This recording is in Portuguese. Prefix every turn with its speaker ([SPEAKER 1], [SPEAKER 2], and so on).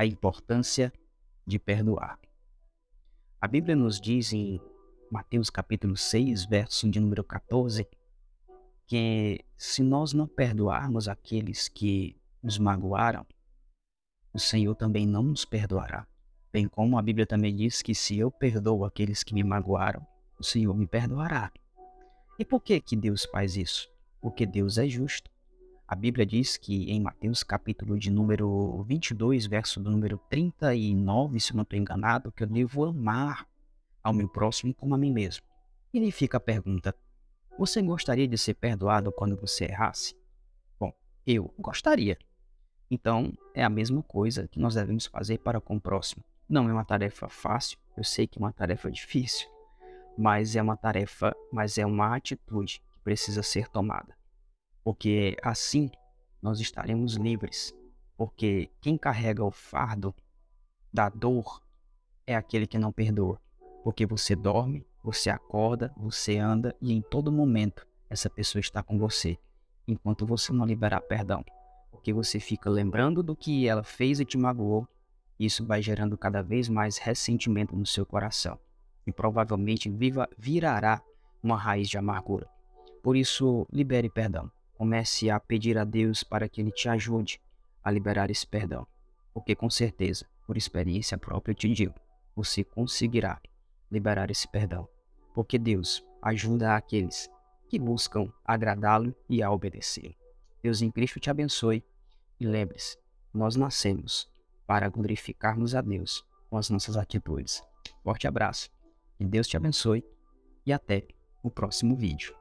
[SPEAKER 1] a importância de perdoar. A Bíblia nos diz em Mateus capítulo 6, verso de número 14, que se nós não perdoarmos aqueles que nos magoaram, o Senhor também não nos perdoará. Bem como a Bíblia também diz que se eu perdoo aqueles que me magoaram, o Senhor me perdoará. E por que que Deus faz isso? Porque Deus é justo. A Bíblia diz que em Mateus capítulo de número 22, verso do número 39, se não estou enganado, que eu devo amar ao meu próximo como a mim mesmo. E aí fica a pergunta: você gostaria de ser perdoado quando você errasse? Bom, eu gostaria. Então, é a mesma coisa que nós devemos fazer para com o próximo. Não é uma tarefa fácil, eu sei que é uma tarefa difícil, mas é uma tarefa, mas é uma atitude que precisa ser tomada. Porque assim nós estaremos livres. Porque quem carrega o fardo da dor é aquele que não perdoa. Porque você dorme, você acorda, você anda e em todo momento essa pessoa está com você, enquanto você não liberar perdão. Porque você fica lembrando do que ela fez e te magoou, isso vai gerando cada vez mais ressentimento no seu coração e provavelmente viva, virará uma raiz de amargura. Por isso, libere perdão. Comece a pedir a Deus para que Ele te ajude a liberar esse perdão. Porque com certeza, por experiência própria, eu te digo, você conseguirá liberar esse perdão, porque Deus ajuda aqueles que buscam agradá-lo e a obedecê-lo. Deus em Cristo te abençoe e lembre-se, nós nascemos para glorificarmos a Deus com as nossas atitudes. Forte abraço, que Deus te abençoe e até o próximo vídeo.